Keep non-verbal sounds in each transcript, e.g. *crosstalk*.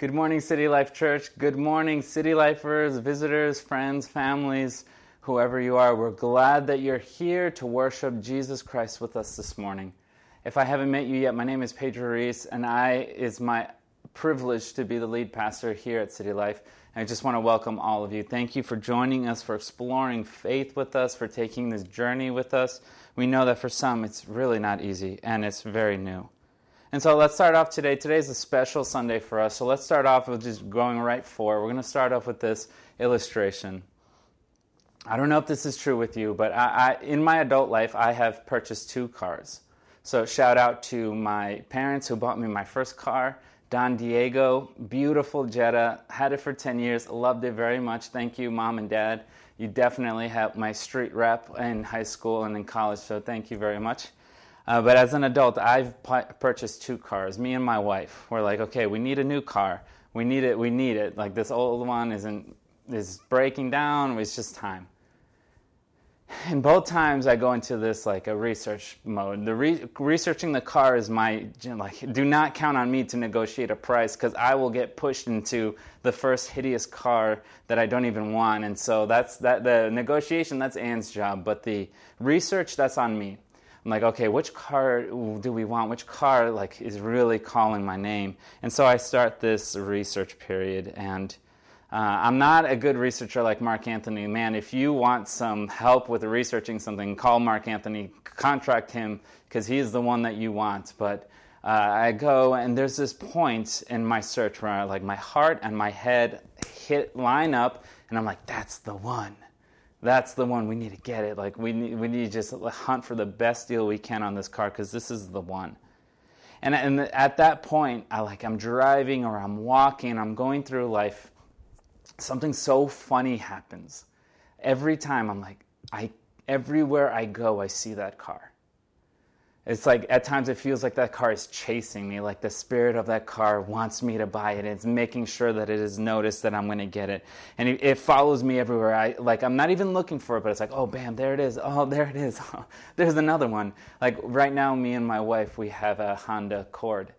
Good morning, City Life Church. Good morning, City Lifers, visitors, friends, families, whoever you are. We're glad that you're here to worship Jesus Christ with us this morning. If I haven't met you yet, my name is Pedro Reese, and I is my privilege to be the lead pastor here at City Life. And I just want to welcome all of you. Thank you for joining us, for exploring faith with us, for taking this journey with us. We know that for some it's really not easy and it's very new. And so let's start off today. Today is a special Sunday for us. So let's start off with just going right for it. We're going to start off with this illustration. I don't know if this is true with you, but I, I, in my adult life, I have purchased two cars. So shout out to my parents who bought me my first car, Don Diego, beautiful Jetta, had it for 10 years, loved it very much. Thank you, mom and dad. You definitely helped my street rep in high school and in college, so thank you very much. Uh, but as an adult, I've pu- purchased two cars. Me and my wife. We're like, okay, we need a new car. We need it. We need it. Like this old one isn't is breaking down. It's just time. And both times I go into this like a research mode. The re- researching the car is my like. Do not count on me to negotiate a price because I will get pushed into the first hideous car that I don't even want. And so that's that. The negotiation that's Anne's job, but the research that's on me. I'm like, okay, which car do we want? Which car like is really calling my name? And so I start this research period, and uh, I'm not a good researcher like Mark Anthony. Man, if you want some help with researching something, call Mark Anthony, contract him because he's the one that you want. But uh, I go, and there's this point in my search where like my heart and my head hit line up, and I'm like, that's the one that's the one we need to get it. Like we need, we need to just hunt for the best deal we can on this car because this is the one. And, and at that point, I like I'm driving or I'm walking, I'm going through life. Something so funny happens. Every time I'm like, I everywhere I go, I see that car. It's like at times it feels like that car is chasing me, like the spirit of that car wants me to buy it. It's making sure that it is noticed that I'm going to get it, and it, it, follows me everywhere. I like I'm not even looking for it, but it's like, oh bam, there it is. Oh, there it is. *laughs* there's another one. Like right now, me and my wife we have a Honda Accord,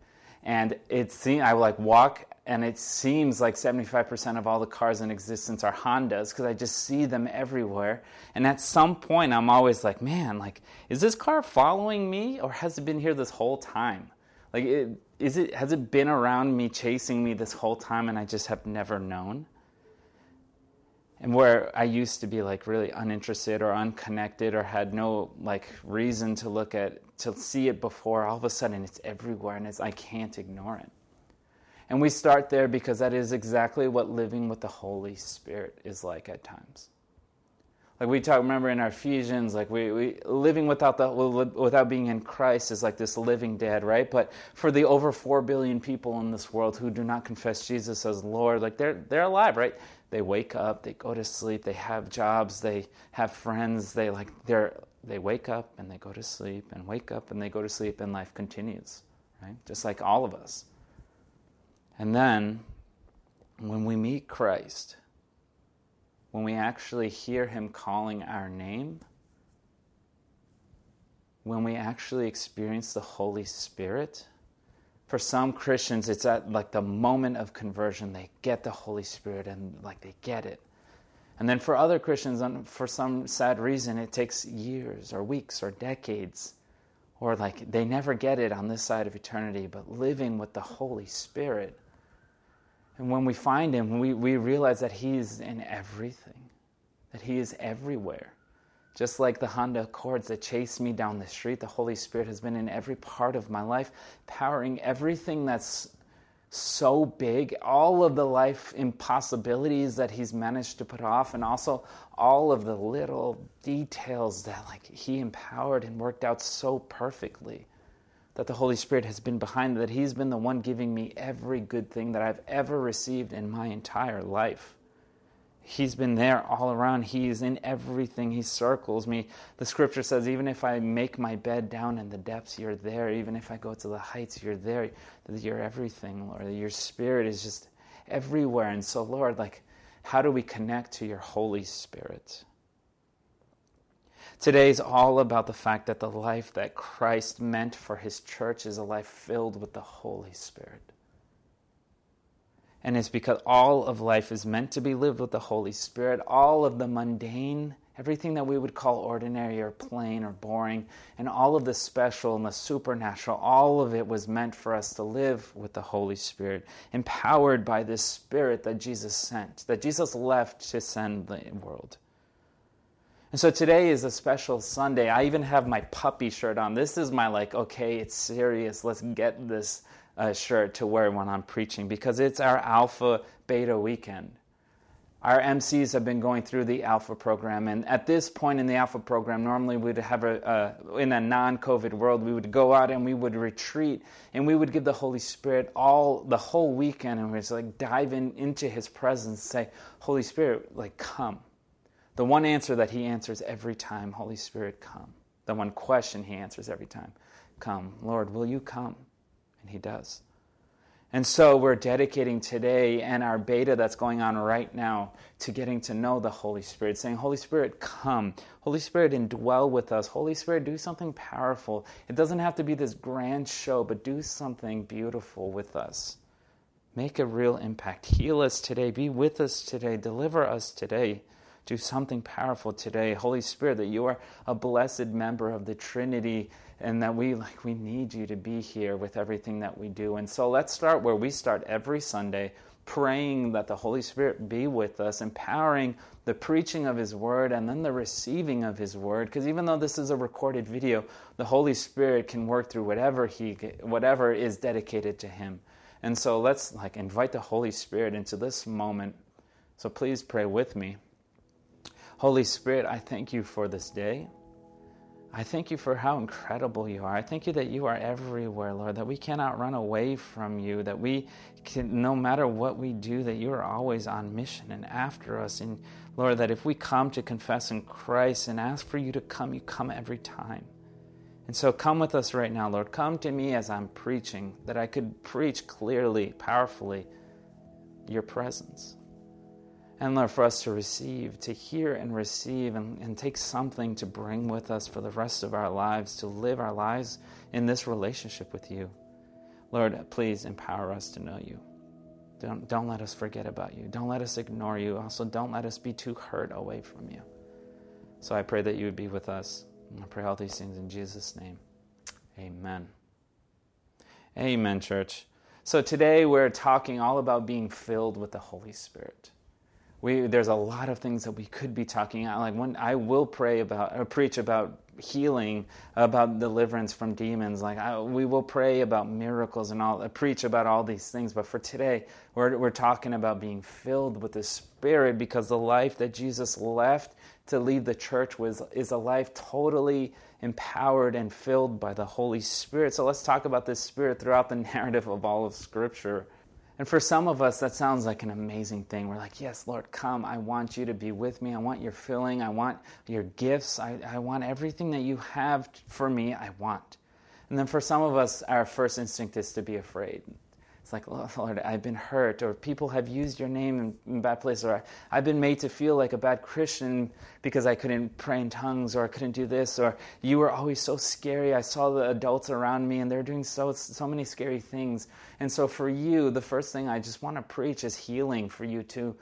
and it's seen I like walk and it seems like 75% of all the cars in existence are Hondas because I just see them everywhere. And at some point, I'm always like, man, like, is this car following me or has it been here this whole time? Like, it, is it, has it been around me, chasing me this whole time and I just have never known? And where I used to be like really uninterested or unconnected or had no like reason to look at, to see it before, all of a sudden it's everywhere and it's, I can't ignore it. And we start there because that is exactly what living with the Holy Spirit is like at times. Like we talk, remember in our Ephesians, like we, we living without the without being in Christ is like this living dead, right? But for the over four billion people in this world who do not confess Jesus as Lord, like they're they're alive, right? They wake up, they go to sleep, they have jobs, they have friends, they like they're they wake up and they go to sleep and wake up and they go to sleep and life continues, right? Just like all of us. And then, when we meet Christ, when we actually hear Him calling our name, when we actually experience the Holy Spirit, for some Christians, it's at like the moment of conversion, they get the Holy Spirit and like they get it. And then for other Christians, for some sad reason, it takes years or weeks or decades, or like they never get it on this side of eternity. But living with the Holy Spirit and when we find Him, we, we realize that He is in everything, that He is everywhere. Just like the Honda Accords that chase me down the street, the Holy Spirit has been in every part of my life, powering everything that's so big, all of the life impossibilities that He's managed to put off, and also all of the little details that like He empowered and worked out so perfectly that the Holy Spirit has been behind, that He's been the one giving me every good thing that I've ever received in my entire life. He's been there all around. He's in everything. He circles me. The scripture says, even if I make my bed down in the depths, you're there. Even if I go to the heights, you're there. You're everything, Lord. Your spirit is just everywhere. And so, Lord, like, how do we connect to your Holy Spirit? Today is all about the fact that the life that Christ meant for his church is a life filled with the Holy Spirit. And it's because all of life is meant to be lived with the Holy Spirit. All of the mundane, everything that we would call ordinary or plain or boring, and all of the special and the supernatural, all of it was meant for us to live with the Holy Spirit, empowered by this Spirit that Jesus sent, that Jesus left to send the world. And so today is a special Sunday. I even have my puppy shirt on. This is my, like, okay, it's serious. Let's get this uh, shirt to wear when I'm preaching because it's our Alpha Beta weekend. Our MCs have been going through the Alpha program, and at this point in the Alpha program, normally we'd have a, in a non COVID world, we would go out and we would retreat and we would give the Holy Spirit all the whole weekend and we'd just like dive in, into His presence, say, Holy Spirit, like, come the one answer that he answers every time, Holy Spirit, come. The one question he answers every time, come. Lord, will you come? And he does. And so we're dedicating today and our beta that's going on right now to getting to know the Holy Spirit, saying, Holy Spirit, come. Holy Spirit, indwell with us. Holy Spirit, do something powerful. It doesn't have to be this grand show, but do something beautiful with us. Make a real impact. Heal us today. Be with us today. Deliver us today do something powerful today. Holy Spirit, that you are a blessed member of the Trinity and that we like we need you to be here with everything that we do. And so let's start where we start every Sunday, praying that the Holy Spirit be with us, empowering the preaching of his word and then the receiving of his word because even though this is a recorded video, the Holy Spirit can work through whatever he whatever is dedicated to him. And so let's like invite the Holy Spirit into this moment. So please pray with me. Holy Spirit, I thank you for this day. I thank you for how incredible you are. I thank you that you are everywhere, Lord, that we cannot run away from you, that we can, no matter what we do, that you are always on mission and after us. And Lord, that if we come to confess in Christ and ask for you to come, you come every time. And so come with us right now, Lord. Come to me as I'm preaching, that I could preach clearly, powerfully your presence. And Lord, for us to receive, to hear and receive, and, and take something to bring with us for the rest of our lives, to live our lives in this relationship with you. Lord, please empower us to know you. Don't, don't let us forget about you. Don't let us ignore you. Also, don't let us be too hurt away from you. So I pray that you would be with us. I pray all these things in Jesus' name. Amen. Amen, church. So today we're talking all about being filled with the Holy Spirit we there's a lot of things that we could be talking about. Like when I will pray about or preach about healing, about deliverance from demons. Like I, we will pray about miracles and all, uh, preach about all these things. But for today, we're we're talking about being filled with the Spirit because the life that Jesus left to lead the church was is a life totally empowered and filled by the Holy Spirit. So let's talk about this Spirit throughout the *laughs* narrative of all of Scripture. And for some of us, that sounds like an amazing thing. We're like, Yes, Lord, come. I want you to be with me. I want your filling. I want your gifts. I, I want everything that you have for me. I want. And then for some of us, our first instinct is to be afraid. It's like, oh, Lord, I've been hurt, or people have used your name in, in bad places, or I've been made to feel like a bad Christian because I couldn't pray in tongues, or I couldn't do this, or you were always so scary. I saw the adults around me, and they're doing so so many scary things. And so for you, the first thing I just want to preach is healing for you to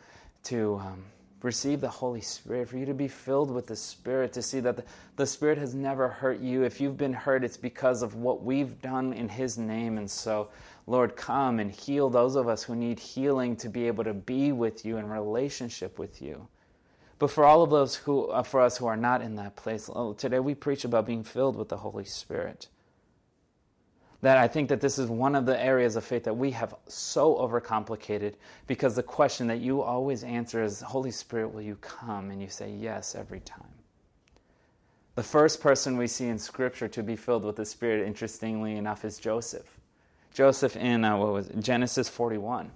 to. Um, receive the Holy Spirit, for you to be filled with the Spirit, to see that the, the, Spirit has never hurt you. If you've been hurt, it's because of what we've done in His name. And so Lord, come and heal those of us who need healing to be able to be with you in relationship with you. But for all of those who, uh, for us who are not in that place, oh, today we preach about being filled with the Holy Spirit. That I think that this is one of the areas of faith that we have so overcomplicated because the question that you always answer is, Holy Spirit, will you come? And you say yes every time. The first person we see in Scripture to be filled with the Spirit, interestingly enough, is Joseph. Joseph in uh, what was it? Genesis 41.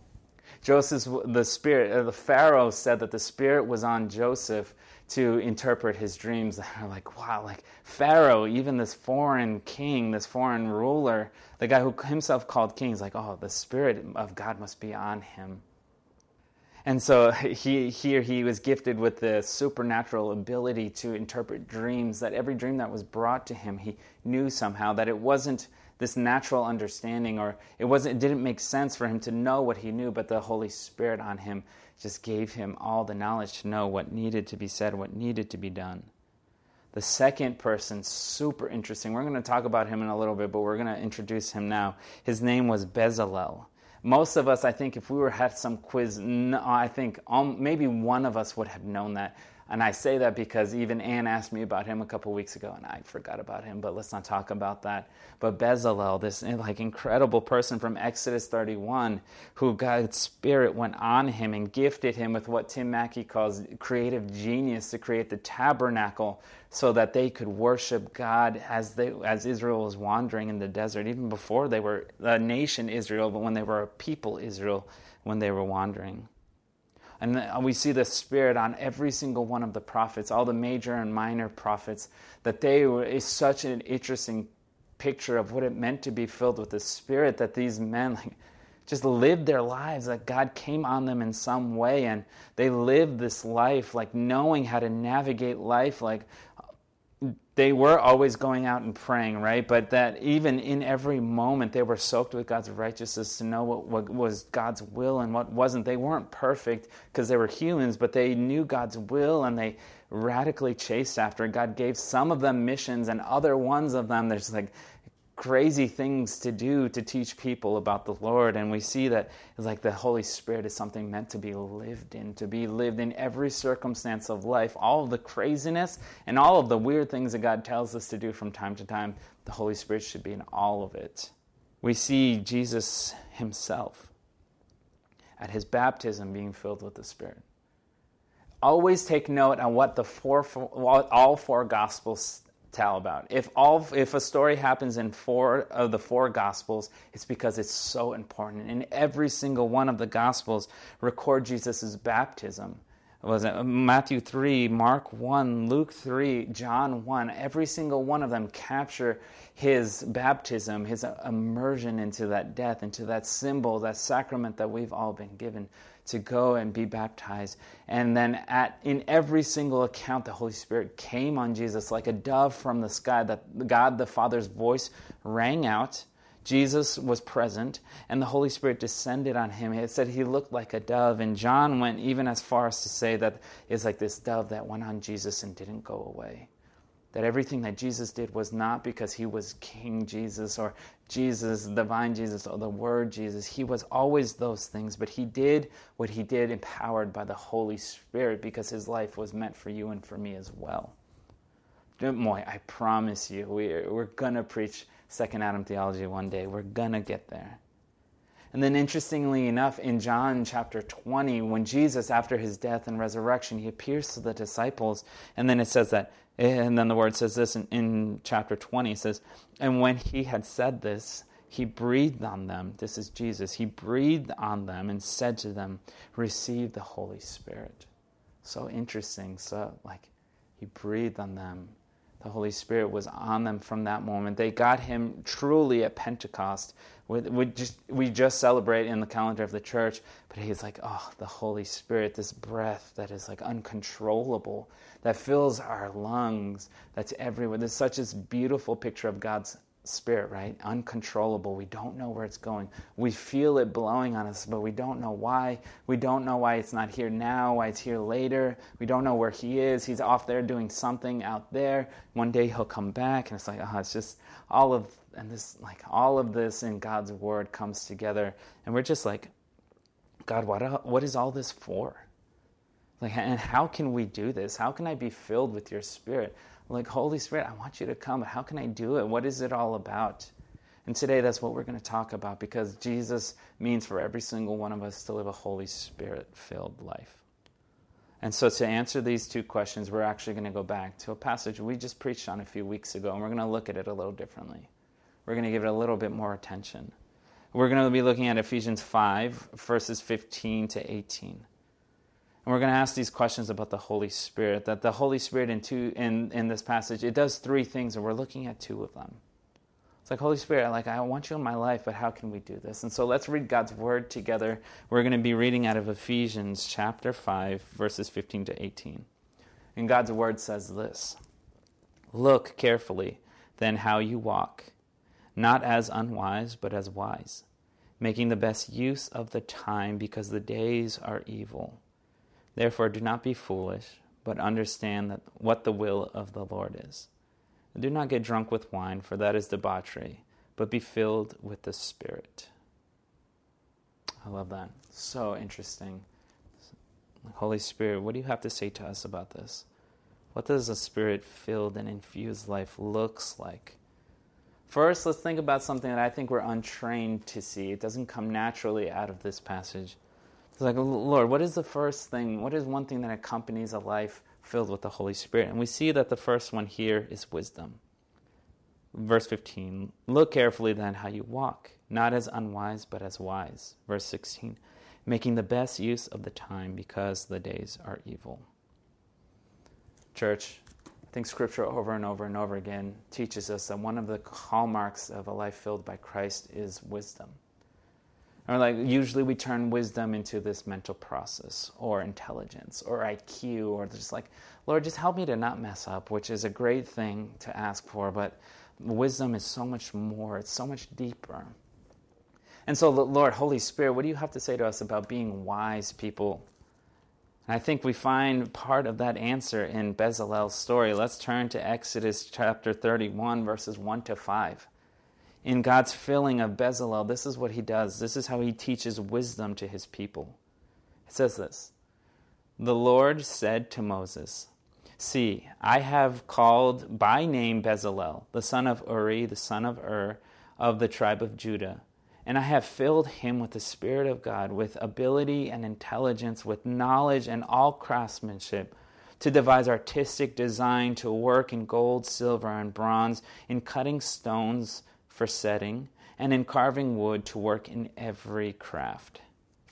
Joseph, the spirit, uh, the Pharaoh said that the spirit was on Joseph to interpret his dreams. *laughs* They're like, wow, like Pharaoh, even this foreign king, this foreign ruler, the guy who himself called king, is like, oh, the spirit of God must be on him. And so *laughs* he, here he was gifted with the supernatural ability to interpret dreams, that every dream that was brought to him, he knew somehow that it wasn't this natural understanding, or it wasn't. It didn't make sense for him to know what he knew, but the Holy Spirit on him just gave him all the knowledge to know what needed to be said, what needed to be done. The second person, super interesting. We're going to talk about him in a little bit, but we're going to introduce him now. His name was Bezalel. Most of us, I think, if we were had some quiz, I think um, maybe one of us would have known that. And I say that because even Anne asked me about him a couple weeks ago, and I forgot about him. But let's not talk about that. But Bezalel, this eh, like incredible person from Exodus 31, who God's Spirit went on him and gifted him with what Tim Mackie calls creative genius to create the tabernacle, so that they could worship God as they as Israel was wandering in the desert, even before they were a nation Israel, but when they were a people Israel, when they were wandering. And uh, we see the Spirit on every single one of the prophets, all the major and minor prophets, that they were is such an interesting picture of what it meant to be filled with the Spirit, that these men like, just lived their lives, that God came on them in some way, and they lived this life, like knowing how to navigate life, like they were always going out and praying, right? But that even in every moment they were soaked with God's righteousness to know what, what was God's will and what wasn't. They weren't perfect because they were humans, but they knew God's will and they radically chased after it. God gave some of them missions and other ones of them, there's like crazy things to do to teach people about the Lord. And we see that it's like the Holy Spirit is something meant to be lived in, to be lived in every circumstance of life. All of the craziness and all of the weird things that God tells us to do from time to time, the Holy Spirit should be in all of it. We see Jesus himself at his baptism being filled with the Spirit. Always take note on what the four, all four Gospels tell about. If all if a story happens in four of the four gospels, it's because it's so important. And every single one of the gospels record Jesus' baptism. Was it Matthew 3, Mark 1, Luke 3, John 1? Every single one of them capture his baptism, his uh, immersion into that death, into that symbol, that sacrament that we've all been given to go and be baptized. And then at in every single account, the Holy Spirit came on Jesus like a dove from the sky, that God the Father's voice rang out. Jesus was present, and the Holy Spirit descended on him. It said he looked like a dove, and John went even as far as to say that it's like this dove that went on Jesus and didn't go away that everything that Jesus did was not because he was King Jesus or Jesus, divine Jesus, or the Word Jesus. He was always those things, but he did what he did empowered by the Holy Spirit because his life was meant for you and for me as well. Boy, I promise you, we, we're going to preach Second Adam theology one day. We're going to get there. And then, interestingly enough, in John chapter 20, when Jesus, after his death and resurrection, he appears to the disciples, and then it says that and then the word says this in, in chapter 20 it says, And when he had said this, he breathed on them. This is Jesus. He breathed on them and said to them, Receive the Holy Spirit. So interesting. So, like, he breathed on them. The Holy Spirit was on them from that moment. They got him truly at Pentecost. We, just, we just celebrate in the calendar of the church, but he's like, oh, the Holy Spirit, this breath that is like uncontrollable that fills our lungs, that's everywhere. There's such a beautiful picture of God's spirit, right? Uncontrollable. We don't know where it's going. We feel it blowing on us, but we don't know why. We don't know why it's not here now, why it's here later. We don't know where he is. He's off there doing something out there. One day he'll come back, and it's like, oh, it's just all of and this like all of this in God's word comes together, and we're just like, God, what uh, what is all this for? Like, and how can we do this? How can I be filled with your spirit? Like, Holy Spirit, I want you to come. But how can I do it? What is it all about? And today, that's what we're going to talk about because Jesus means for every single one of us to live a Holy Spirit filled life. And so, to answer these two questions, we're actually going to go back to a passage we just preached on a few weeks ago, and we're going to look at it a little differently. We're going to give it a little bit more attention. We're going to be looking at Ephesians 5, verses 15 to 18. And we're going to ask these questions about the Holy Spirit. That the Holy Spirit in, two, in, in this passage, it does three things, and we're looking at two of them. It's like, Holy Spirit, like, I want you in my life, but how can we do this? And so let's read God's word together. We're going to be reading out of Ephesians chapter 5, verses 15 to 18. And God's word says this Look carefully then how you walk not as unwise, but as wise, making the best use of the time because the days are evil. Therefore, do not be foolish, but understand that what the will of the Lord is. do not get drunk with wine, for that is debauchery, but be filled with the Spirit. I love that. So interesting. Holy Spirit, what do you have to say to us about this? What does a spirit filled and infused life looks like? First, let's think about something that I think we're untrained to see. It doesn't come naturally out of this passage. It's like, Lord, what is the first thing? What is one thing that accompanies a life filled with the Holy Spirit? And we see that the first one here is wisdom. Verse 15 Look carefully then how you walk, not as unwise, but as wise. Verse 16 Making the best use of the time because the days are evil. Church, I think scripture over and over and over again teaches us that one of the hallmarks of a life filled by Christ is wisdom. Or like usually we turn wisdom into this mental process or intelligence or IQ or just like, Lord, just help me to not mess up, which is a great thing to ask for, but wisdom is so much more, it's so much deeper. And so, Lord, Holy Spirit, what do you have to say to us about being wise people? And I think we find part of that answer in Bezalel's story. Let's turn to Exodus chapter 31, verses 1 to 5. In God's filling of Bezalel, this is what he does. This is how he teaches wisdom to his people. It says this The Lord said to Moses, See, I have called by name Bezalel, the son of Uri, the son of Ur, of the tribe of Judah and I have filled him with the Spirit of God, with ability and intelligence, with knowledge and all craftsmanship, to devise artistic design, to work in gold, silver, and bronze, in cutting stones for setting, and in carving wood, to work in every craft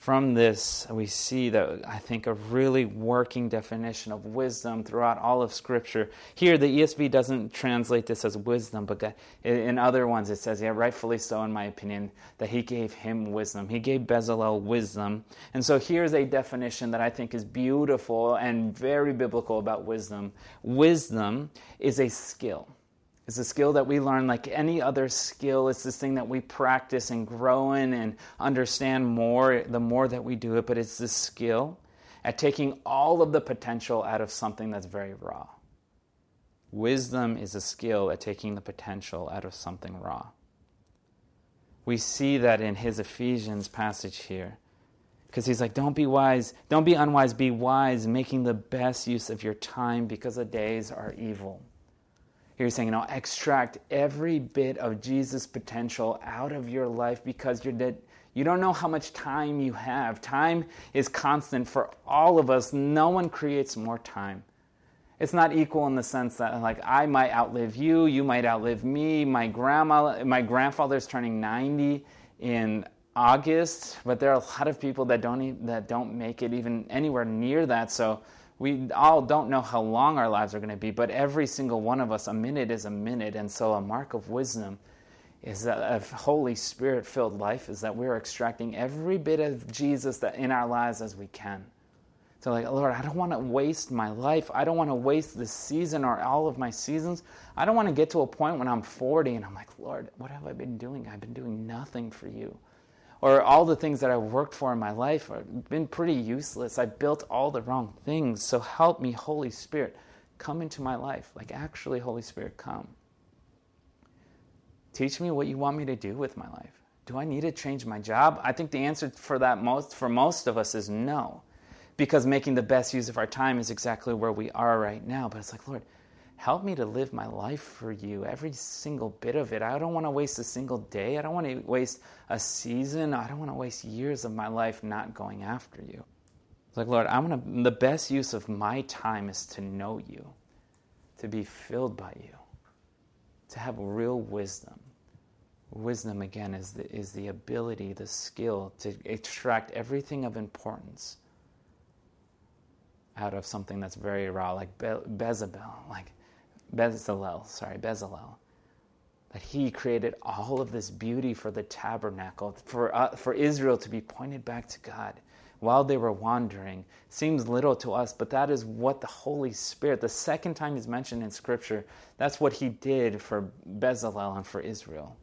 from this, we see that I think a really working definition of wisdom throughout all of Scripture. Here, the ESV doesn't translate this as wisdom, but in other ones it says, yeah, rightfully so, in my opinion, that he gave him wisdom. He gave Bezalel wisdom. And so here's a definition that I think is beautiful and very biblical about wisdom wisdom is a skill. It's a skill that we learn like any other skill. It's this thing that we practice and grow in and understand more the more that we do it. But it's this skill at taking all of the potential out of something that's very raw. Wisdom is a skill at taking the potential out of something raw. We see that in his Ephesians passage here. Because he's like, don't be wise, don't be unwise, be wise, making the best use of your time because the days are evil. Here he's saying, know, extract every bit of Jesus' potential out of your life because you're dead. You don't know how much time you have. Time is constant for all of us. No one creates more time. It's not equal in the sense that, like, I might outlive you, you might outlive me. My grandma, my grandfather's turning 90 in August, but there are a lot of people that don't that don't make it even anywhere near that. So we all don't know how long our lives are going to be, but every single one of us, a minute is a minute. And so, a mark of wisdom is that a Holy Spirit filled life is that we're extracting every bit of Jesus that in our lives as we can. So, like, Lord, I don't want to waste my life. I don't want to waste this season or all of my seasons. I don't want to get to a point when I'm 40 and I'm like, Lord, what have I been doing? I've been doing nothing for you or all the things that I've worked for in my life have been pretty useless. I built all the wrong things. So help me, Holy Spirit, come into my life. Like, actually, Holy Spirit, come. Teach me what you want me to do with my life. Do I need to change my job? I think the answer for that most for most of us is no. Because making the best use of our time is exactly where we are right now. But it's like, Lord, help me to live my life for you, every single bit of it. I don't want to waste a single day. I don't want to waste a season. I don't want to waste years of my life not going after you. It's like, Lord, I want to, the best use of my time is to know you, to be filled by you, to have real wisdom. Wisdom, again, is the, is the ability, the skill to extract everything of importance out of something that's very raw, like Be- Bezalel. Like, Bezalel, sorry, Bezalel, that he created all of this beauty for the tabernacle, for, uh, for Israel to be pointed back to God while they were wandering. Seems little to us, but that is what the Holy Spirit, the second time he's mentioned in Scripture, that's what he did for Bezalel and for Israel.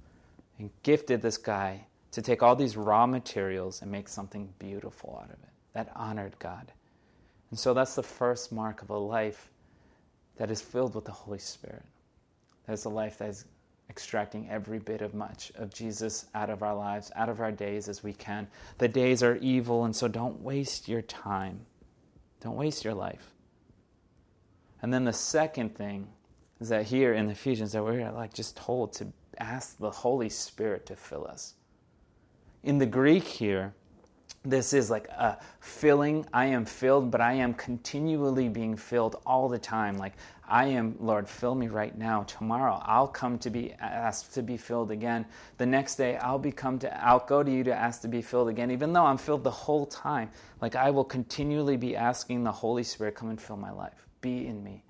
and gifted this guy to take all these raw materials and make something beautiful out of it that honored God. And so that's the first mark of a life that is filled with the Holy Spirit. That is a life that is extracting every bit of much of Jesus out of our lives, out of our days as we can. The days are evil, and so don't waste your time. Don't waste your life. And then the second thing is that here in Ephesians that we're like just told to ask the Holy Spirit to fill us. In the Greek here, this is like a filling. I am filled, but I am continually being filled all the time. Like I am, Lord, fill me right now. Tomorrow I'll come to be asked to be filled again. The next day I'll become to I'll go to you to ask to be filled again, even though I'm filled the whole time. Like I will continually be asking the Holy Spirit, come and fill my life. Be in me.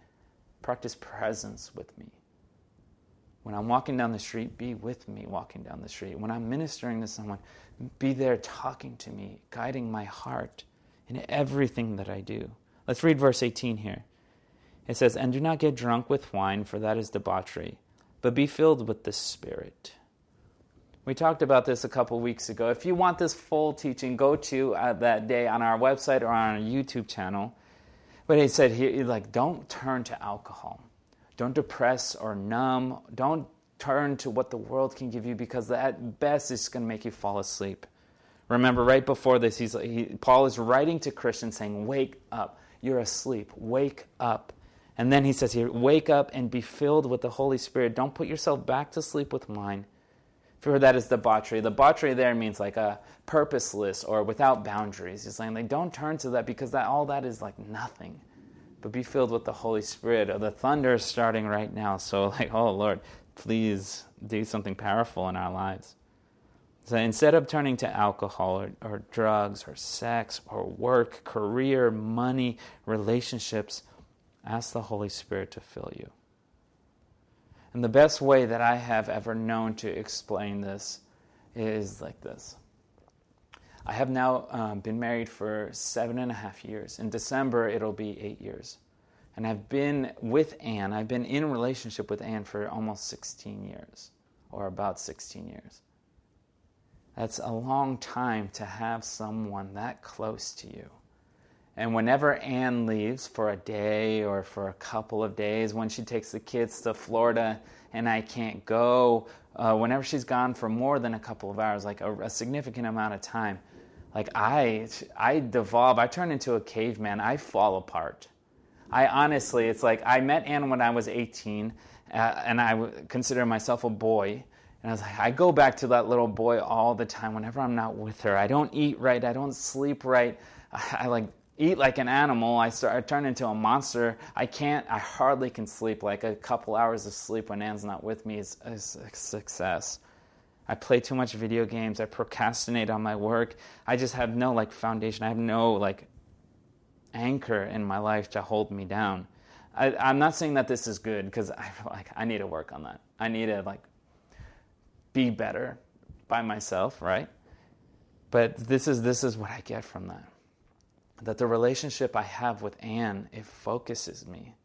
Practice presence with me. When I'm walking down the street, be with me walking down the street. When I'm ministering to someone, be there talking to me, guiding my heart in everything that I do. Let's read verse 18 here. It says, And do not get drunk with wine, for that is debauchery, but be filled with the Spirit. We talked about this a couple weeks ago. If you want this full teaching, go to uh, that day on our website or on our YouTube channel. But he said here, like, don't turn to alcohol. Don't depress or numb. Don't turn to what the world can give you because at best it's going to make you fall asleep. Remember, right before this, he's, he, Paul is writing to Christians saying, Wake up. You're asleep. Wake up. And then he says here, Wake up and be filled with the Holy Spirit. Don't put yourself back to sleep with wine. For that is debauchery. The debauchery there means like a purposeless or without boundaries. He's saying, like, don't turn to that because that all that is like nothing but be filled with the Holy Spirit. Oh, The thunder is starting right now. So, *laughs* like, oh Lord, please do something powerful in our lives. So instead of turning to alcohol or, or drugs or sex or work, career, money, relationships, ask the Holy Spirit to fill you. And the best way that I have ever known to explain this is like this. I have now um, been married for seven and a half years. In December, it'll be eight years. And I've been with Anne, I've been in relationship with Anne for almost 16 years, or about 16 years. That's a long time to have someone that close to you. And whenever Anne leaves for a day or for a couple of days, when she takes the kids to Florida and I can't go, uh, whenever she's gone for more than a couple of hours, like a, a significant amount of time, like I, I devolve, I turn into a caveman, I fall apart. I honestly, it's like I met Anne when I was 18, uh, and I w- consider myself a boy. And I was like, I go back to that little boy all the time whenever I'm not with her. I don't eat right. I don't sleep right. I, I like eat like an animal. I start, I turn into a monster. I can't, I hardly can sleep. Like a couple hours of sleep when Anne's not with me is, is a success. I play too much video games. I procrastinate on my work. I just have no like foundation. I have no like anchor in my life to hold me down. I, am not saying that this is good because I like I need to work on that. I need to like be better by myself, right? But this is this is what I get from that. That the relationship I have with Anne it focuses me.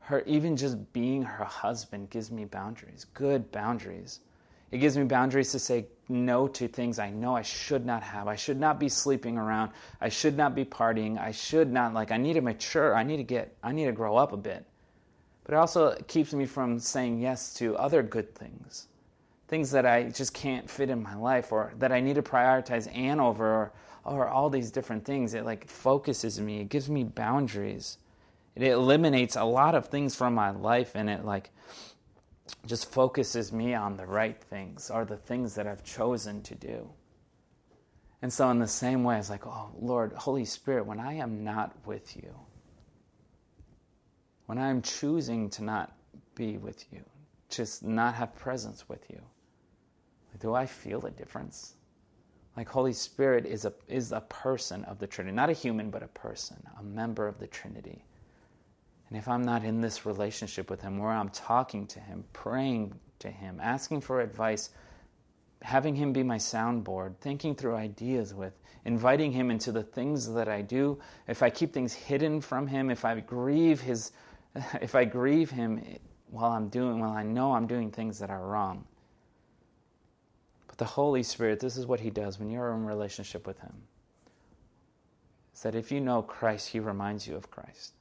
Her even just being her husband gives me boundaries, good boundaries. It gives me boundaries to say no to things I know I should not have. I should not be sleeping around. I should not be partying. I should not like I need to mature. I need to get I need to grow up a bit. But it also keeps me from saying yes to other good things. Things that I just can't fit in my life or that I need to prioritize Anne over or, or all these different things. It like focuses me. It gives me boundaries. It eliminates a lot of things from my life and it like just focuses me on the right things or the things that I've chosen to do. And so, in the same way, it's like, oh, Lord, Holy Spirit, when I am not with you, when I'm choosing to not be with you, just not have presence with you, do I feel a difference? Like Holy Spirit is a, is a person of the Trinity, not a human, but a person, a member of the Trinity. And if I'm not in this relationship with Him where I'm talking to Him, praying to Him, asking for advice, having Him be my soundboard, thinking through ideas with, inviting Him into the things that I do, if I keep things hidden from Him, if I grieve His, *laughs* if I grieve Him while I'm doing, while I know I'm doing things that are wrong, But the Holy Spirit, this is what He does when you're in relationship with Him. Is that if you know Christ, He reminds you of Christ.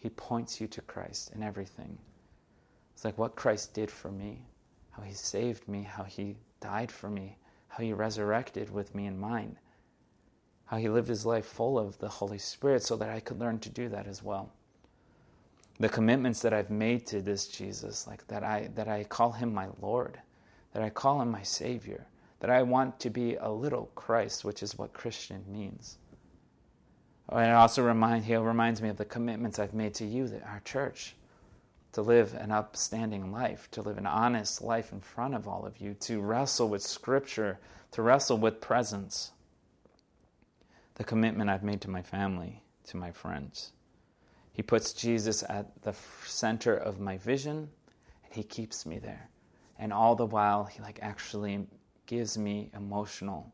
He points you to Christ in everything. It's like what Christ did for me, how He saved me, how He died for me, how He resurrected with me in mind, how He lived His life full of the Holy Spirit so that I could learn to do that as well. The commitments that I've made to this Jesus, like that I, that I call Him my Lord, that I call Him my Savior, that I want to be a little Christ, which is what Christian means. And it also remind, he reminds me of the commitments I've made to you, our church, to live an upstanding life, to live an honest life in front of all of you, to wrestle with Scripture, to wrestle with presence. The commitment I've made to my family, to my friends. He puts Jesus at the center of my vision, and He keeps me there. And all the while, He like actually gives me emotional,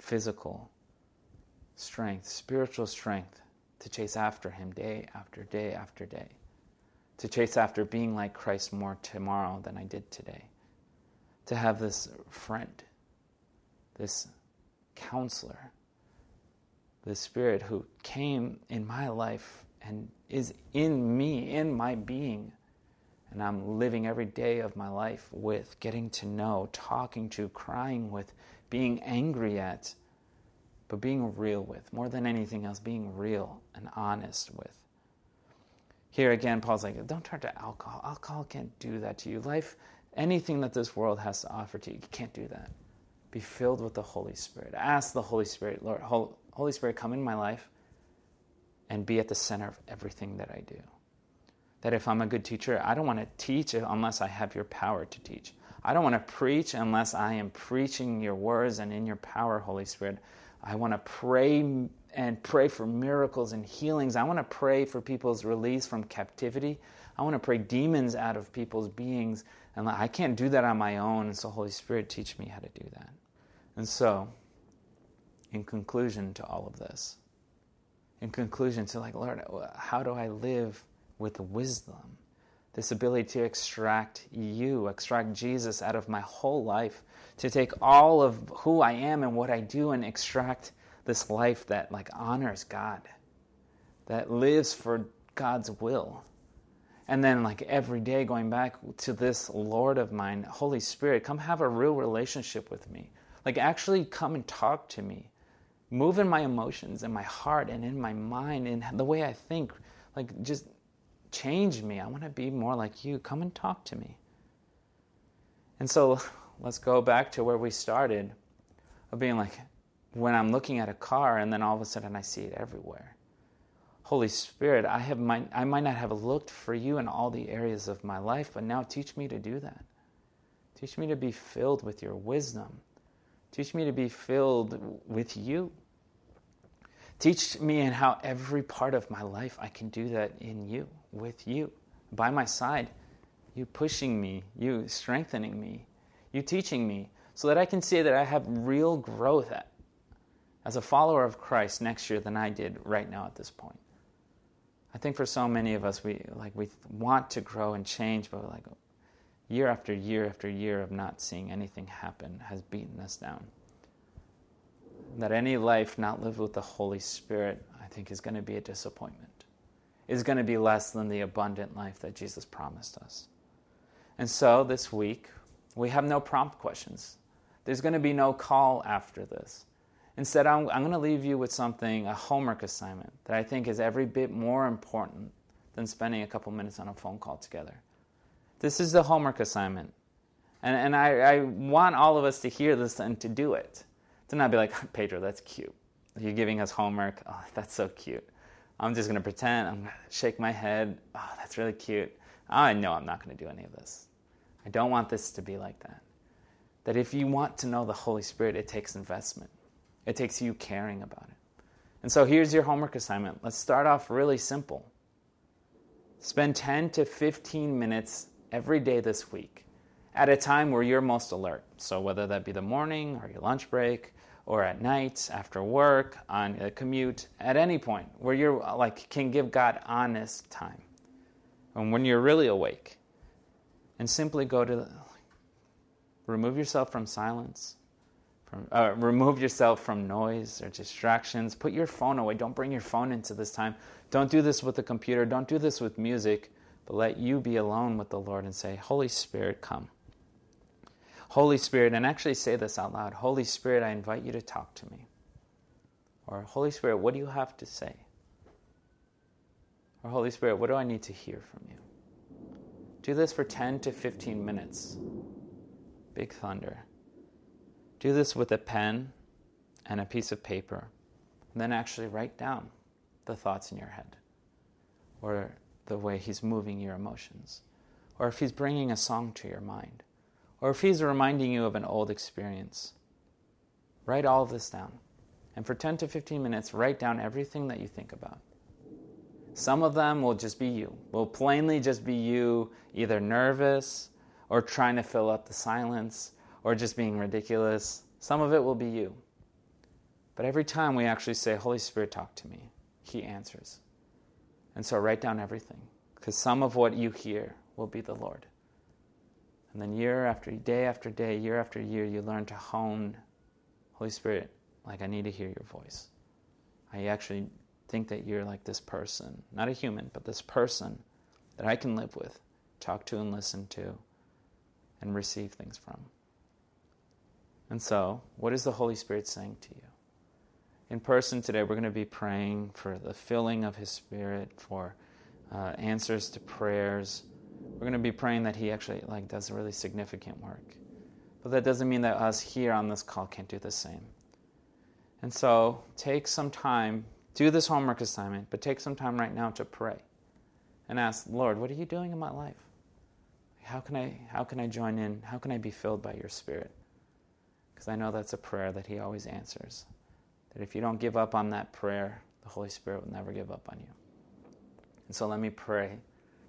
physical, strength, spiritual strength to chase after Him day after day after day, to chase after being like Christ more tomorrow than I did today, to have this friend, this counselor, this Spirit who came in my life and is in me, in my being. And I'm living every day of my life with, getting to know, talking to, crying with, being angry at but being real with, more than anything else, being real and honest with. Here again, Paul's like, don't turn to alcohol. Alcohol can't do that to you. Life, anything that this world has to offer to you, you can't do that. Be filled with the Holy Spirit. Ask the Holy Spirit, Lord, Holy Spirit, come in my life and be at the center of everything that I do. That if I'm a good teacher, I don't want to teach unless I have your power to teach. I don't want to preach unless I am preaching your words and in your power, Holy Spirit. I want to pray and pray for miracles and healings. I want to pray for people's release from captivity. I want to pray demons out of people's beings. And I can't do that on my own. And so, Holy Spirit, teach me how to do that. And so, in conclusion to all of this, in conclusion to like, Lord, how do I live with wisdom? This ability to extract you, extract Jesus out of my whole life to take all of who I am and what I do and extract this life that like honors God, that lives for God's will. And then like every day going back to this Lord of mine, Holy Spirit, come have a real relationship with me. Like actually come and talk to me. Move in my emotions and my heart and in my mind and the way I think. Like just change me. I want to be more like you. Come and talk to me. And so *laughs* let's go back to where we started of being like, when I'm looking at a car and then all of a sudden I see it everywhere. Holy Spirit, I, have might, I might not have looked for you in all the areas of my life, but now teach me to do that. Teach me to be filled with your wisdom. Teach me to be filled with you. Teach me in how every part of my life I can do that in you, with you, by my side, you pushing me, you strengthening me, you teaching me, so that I can see that I have real growth as a follower of Christ next year than I did right now at this point. I think for so many of us, we like we want to grow and change, but like year after year after year of not seeing anything happen has beaten us down. That any life not lived with the Holy Spirit, I think, is going to be a disappointment. Is going to be less than the abundant life that Jesus promised us. And so this week, we have no prompt questions. There's going to be no call after this. Instead, I'm, I'm going to leave you with something, a homework assignment, that I think is every bit more important than spending a couple minutes on a phone call together. This is the homework assignment. And, and I, I want all of us to hear this and to do it. To not be like, *laughs* Pedro, that's cute. You're giving us homework. Oh, that's so cute. I'm just going to pretend. I'm going to shake my head. Oh, that's really cute. I know I'm not going to do any of this. I don't want this to be like that. That if you want to know the Holy Spirit, it takes investment, it takes you caring about it. And so here's your homework assignment. Let's start off really simple. Spend 10 to 15 minutes every day this week at a time where you're most alert. So, whether that be the morning or your lunch break or at night after work, on a commute, at any point where you're like can give God honest time. And when you're really awake, and simply go to remove yourself from silence. From, uh, remove yourself from noise or distractions. Put your phone away. Don't bring your phone into this time. Don't do this with the computer. Don't do this with music. But let you be alone with the Lord and say, Holy Spirit, come. Holy Spirit, and actually say this out loud Holy Spirit, I invite you to talk to me. Or, Holy Spirit, what do you have to say? Or, Holy Spirit, what do I need to hear from you? Do this for 10 to 15 minutes. Big thunder. Do this with a pen and a piece of paper. And then actually write down the thoughts in your head or the way he's moving your emotions. Or if he's bringing a song to your mind. Or if he's reminding you of an old experience. Write all of this down. And for 10 to 15 minutes, write down everything that you think about. Some of them will just be you, will plainly just be you either nervous or trying to fill up the silence or just being ridiculous. Some of it will be you. But every time we actually say, Holy Spirit, talk to me, He answers. And so write down everything, because some of what you hear will be the Lord. And then year after day after day, year after year, you learn to hone Holy Spirit, like, I need to hear your voice. I actually think that you're like this person, not a human, but this person that I can live with, talk to and listen to, and receive things from. And so, what is the Holy Spirit saying to you? In person today, we're going to be praying for the filling of His Spirit, for uh, answers to prayers. We're going to be praying that He actually like does really significant work. But that doesn't mean that us here on this call can't do the same. And so, take some time do this homework assignment, but take some time right now to pray and ask, Lord, what are you doing in my life? How can I, how can I join in? How can I be filled by your Spirit? Because I know that's a prayer that He always answers. That if you don't give up on that prayer, the Holy Spirit will never give up on you. And so let me pray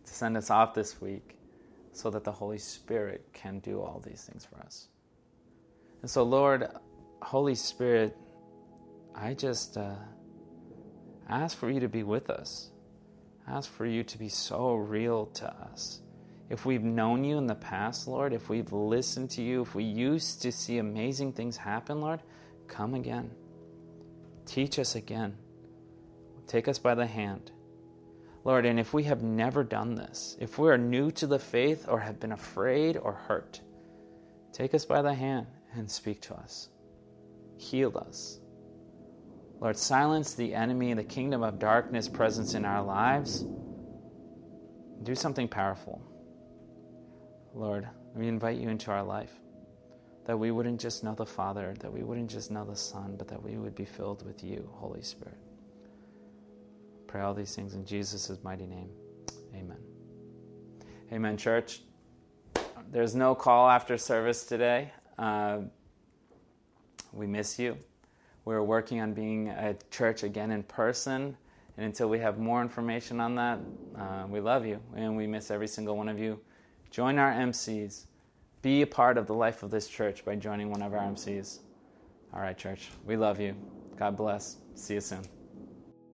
to send us off this week so that the Holy Spirit can do all these things for us. And so, Lord, Holy Spirit, I just. Uh, ask for you to be with us. Ask for you to be so real to us. If we've known you in the past, Lord, if we've listened to you, if we used to see amazing things happen, Lord, come again. Teach us again. Take us by the hand. Lord, and if we have never done this, if we are new to the faith or have been afraid or hurt, take us by the hand and speak to us. Heal us. Lord, silence the enemy, the kingdom of darkness presence in our lives. Do something powerful. Lord, we invite you into our life. That we wouldn't just know the Father, that we wouldn't just know the Son, but that we would be filled with you, Holy Spirit. Pray all these things in Jesus' mighty name. Amen. Amen, church. There's no call after service today. Uh, we miss you. We're working on being a church again in person. And until we have more information on that, uh, we love you and we miss every single one of you. Join our MCs. Be a part of the life of this church by joining one of our MCs. All right, church. We love you. God bless. See you soon.